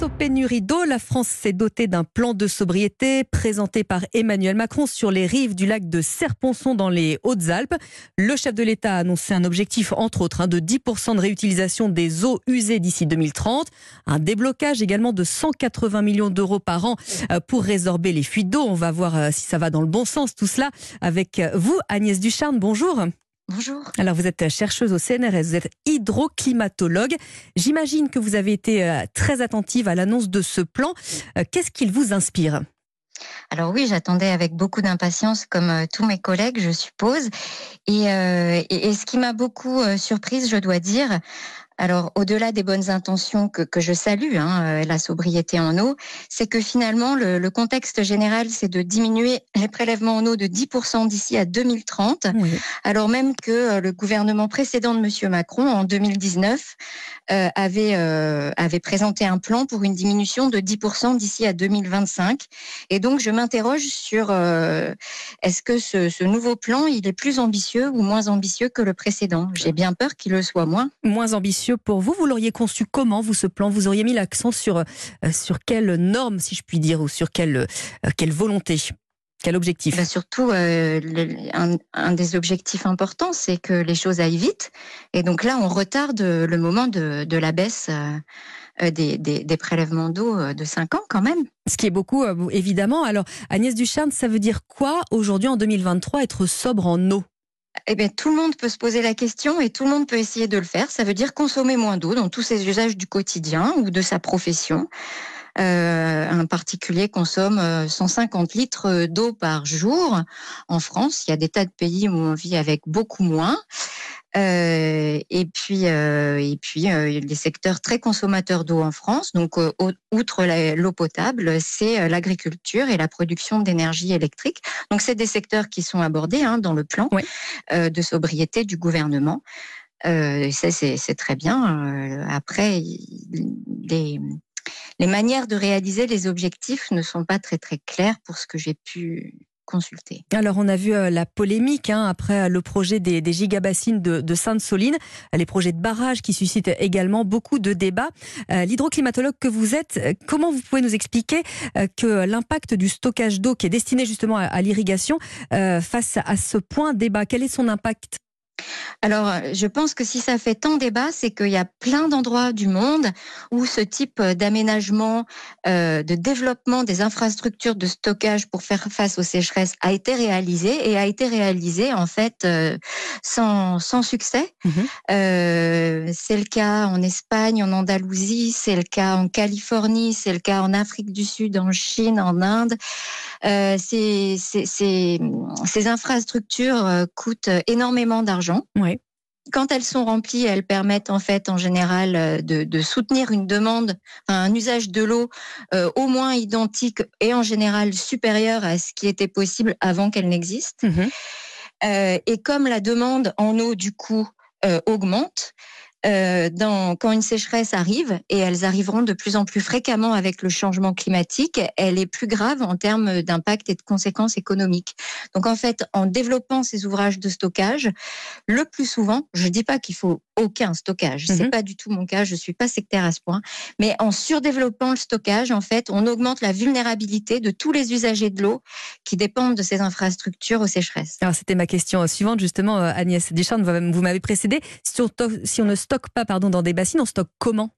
Face aux pénuries d'eau, la France s'est dotée d'un plan de sobriété présenté par Emmanuel Macron sur les rives du lac de Serponçon dans les Hautes-Alpes. Le chef de l'État a annoncé un objectif, entre autres, hein, de 10% de réutilisation des eaux usées d'ici 2030. Un déblocage également de 180 millions d'euros par an euh, pour résorber les fuites d'eau. On va voir euh, si ça va dans le bon sens tout cela avec vous, Agnès Ducharne. Bonjour. Bonjour. Alors vous êtes chercheuse au CNRS, vous êtes hydroclimatologue. J'imagine que vous avez été euh, très attentive à l'annonce de ce plan. Euh, qu'est-ce qu'il vous inspire? Alors oui, j'attendais avec beaucoup d'impatience, comme euh, tous mes collègues, je suppose. Et, et ce qui m'a beaucoup surprise, je dois dire, alors, au-delà des bonnes intentions que, que je salue, hein, euh, la sobriété en eau, c'est que finalement, le, contexte général, c'est de diminuer les prélèvements en eau de 10% d'ici à 2030, alors même que euh, le gouvernement précédent de M. Macron, en 2019, euh, avait, avait présenté un plan pour une diminution de 10% d'ici à 2025. Et donc, je m'interroge sur est-ce que ce, ce nouveau plan, il est plus ambitieux ou moins ambitieux que le précédent? J'ai bien peur qu'il le soit moins. Moins ambitieux pour vous. Vous l'auriez conçu comment, vous, ce plan? Vous auriez mis l'accent sur, euh, sur quelle norme, si je puis dire, ou sur quelle, euh, quelle volonté? Quel objectif? Bah, Surtout, euh, un, des objectifs importants, c'est que les choses aillent vite. Et donc là, on retarde le moment de, la baisse des, des, prélèvements d'eau de 5 ans quand même. Ce qui est beaucoup, évidemment. Alors, Agnès Ducharne, ça veut dire quoi aujourd'hui, en 2023, être sobre en eau? Eh bien, tout le monde peut se poser la question et tout le monde peut essayer de le faire. Ça veut dire consommer moins d'eau dans tous ses usages du quotidien ou de sa profession. Euh, un particulier consomme 150 euh, litres d'eau par jour. En France, il y a des tas de pays où on vit avec beaucoup moins. Euh, et puis, euh, et puis euh, les secteurs très consommateurs d'eau en France. Donc, outre l'eau potable, c'est l'agriculture et la production d'énergie électrique. Donc, c'est des secteurs qui sont abordés hein, dans le plan de sobriété du gouvernement. Euh, ça, c'est très bien. après, les, les manières de réaliser les objectifs ne sont pas très très claires pour ce que j'ai pu Alors, on a vu euh, la polémique hein, après euh, le projet des, gigabassines de, Sainte-Soline, les projets de barrages qui suscitent également beaucoup de débats. Euh, l'hydroclimatologue que vous êtes, comment vous pouvez nous expliquer que l'impact du stockage d'eau qui est destiné justement à, l'irrigation face à ce point débat? Quel est son impact? Alors, euh, je pense que si ça fait tant débat, c'est qu'il y a plein d'endroits du monde où ce type d'aménagement, euh, de développement des infrastructures de stockage pour faire face aux sécheresses a été réalisé et a été réalisé en fait euh, sans, sans succès. Mmh c'est le cas en Espagne, en Andalousie, c'est le cas en Californie, c'est le cas en Afrique du Sud, en Chine, en Inde. ces, ces, ces infrastructures coûtent énormément d'argent quand elles sont remplies, elles permettent en fait en général euh, de, soutenir une demande, un usage de l'eau euh, au moins identique et en général supérieur à ce qui était possible avant qu'elle n'existe. Mmh euh, et comme la demande en eau du coup augmente, dans, quand une sécheresse arrive, et elles arriveront de plus en plus fréquemment avec le changement climatique, elle est plus grave en termes d'impact et de conséquences économiques. Donc en fait, en développant ces ouvrages de stockage, le plus souvent, je dis pas qu'il faut aucun stockage, c'est mhm. pas du tout mon cas, je suis pas sectaire à ce point, mais en surdéveloppant le stockage, en fait, on augmente la vulnérabilité de tous les usagers de l'eau qui dépendent de ces infrastructures aux sécheresses. Alors c'était ma question suivante justement, euh, Agnès Deschamps, vous m'avez précédé. Si on, si on ne stocke pas pardon, dans des bassines, on stocke comment?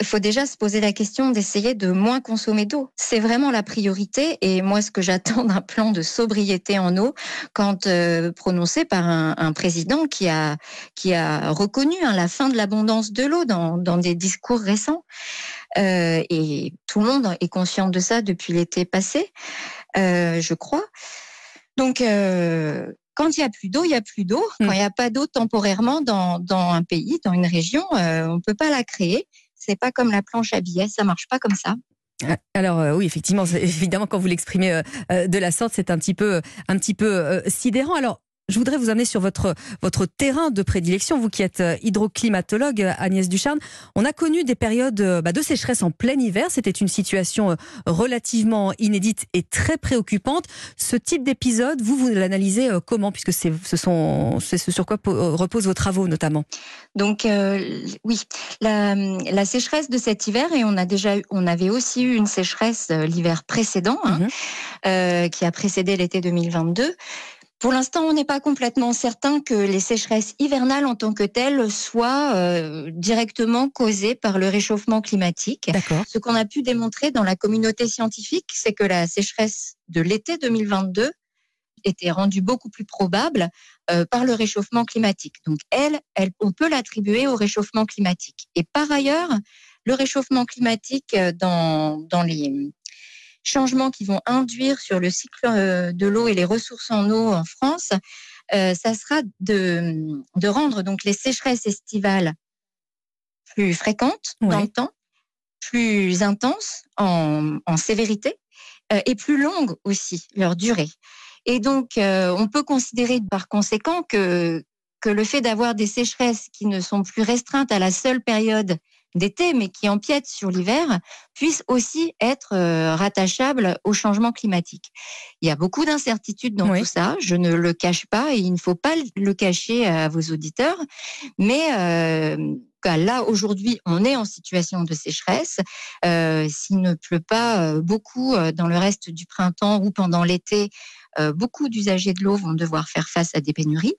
Il faut déjà se poser la question d'essayer de moins consommer d'eau. C'est vraiment la priorité. Et moi, ce que j'attends d'un plan de sobriété en eau, quand euh, prononcé par un, président qui a, qui a reconnu hein, la fin de l'abondance de l'eau dans, des discours récents. Euh, et tout le monde est conscient de ça depuis l'été passé, euh, je crois. Donc, quand il n'y a plus d'eau, il n'y a plus d'eau. Quand mm. il n'y a pas d'eau temporairement dans, dans, un pays, dans une région, euh, on ne peut pas la créer. C'est pas comme la planche à billets, ça marche pas comme ça. Ah, alors euh, oui, effectivement, évidemment, quand vous l'exprimez euh, de la sorte, c'est un petit peu, un petit peu sidérant. Alors je voudrais vous amener sur votre, votre terrain de prédilection, vous qui êtes hydroclimatologue, Agnès Ducharne. On a connu des périodes bah, de sécheresse en plein hiver. C'était une situation relativement inédite et très préoccupante. Ce type d'épisode, vous, vous l'analysez comment? Puisque c'est ce, sont, ce sur quoi reposent vos travaux notamment. Donc, oui, la, la, sécheresse de cet hiver, et on, a déjà, on avait aussi eu une sécheresse l'hiver précédent, hein, mhm. euh, qui a précédé l'été 2022. Pour l'instant, on n'est pas complètement certain que les sécheresses hivernales en tant que telles soient euh, directement causées par le réchauffement climatique. Ce qu'on a pu démontrer dans la communauté scientifique, c'est que la sécheresse de l'été 2022 était rendue beaucoup plus probable euh, par le réchauffement climatique. Donc elle, elle on peut l'attribuer au réchauffement climatique. Et par ailleurs, le réchauffement climatique dans, dans les changements qui vont induire sur le cycle euh, de l'eau et les ressources en eau en France, euh, ça sera de, de rendre donc les sécheresses estivales plus fréquentes dans le temps, plus intenses en, en sévérité euh, et plus longues aussi leur durée. Et donc, on peut considérer par conséquent que, que le fait d'avoir des sécheresses qui ne sont plus restreintes à la seule période d'été, mais qui empiètent sur l'hiver, puissent aussi être euh, rattachables au changement climatique. Il y a beaucoup d'incertitudes dans tout ça, je ne le cache pas et il ne faut pas le cacher à vos auditeurs, mais euh, là aujourd'hui on est en situation de sécheresse. Euh, S'il ne pleut pas beaucoup dans le reste du printemps ou pendant l'été, beaucoup d'usagers de l'eau vont devoir faire face à des pénuries.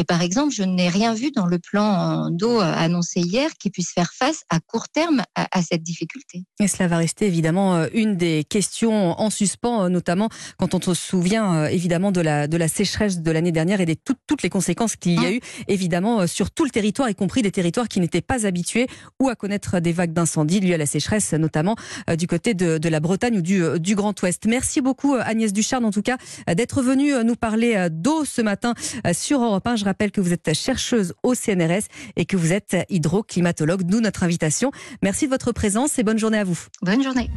Et par exemple, je n'ai rien vu dans le plan d'eau annoncé hier qui puisse faire face à court terme à, cette difficulté. Et cela va rester évidemment euh, une des questions en suspens, euh, notamment quand on se souvient euh, évidemment de la, de la sécheresse de l'année dernière et des toutes, toutes les conséquences qu'il y a mmh. eu évidemment sur tout le territoire, y compris des territoires qui n'étaient pas habitués ou à connaître des vagues d'incendie liées à la sécheresse, notamment du côté de, de la Bretagne ou du, du Grand Ouest. Merci beaucoup Agnès Duchard, en tout cas, d'être venue nous parler d'eau ce matin sur Europe 1. Je rappelle que vous êtes chercheuse au CNRS et que vous êtes hydroclimatologue, nous notre invitation. Merci de votre présence et bonne journée à vous. Bonne journée.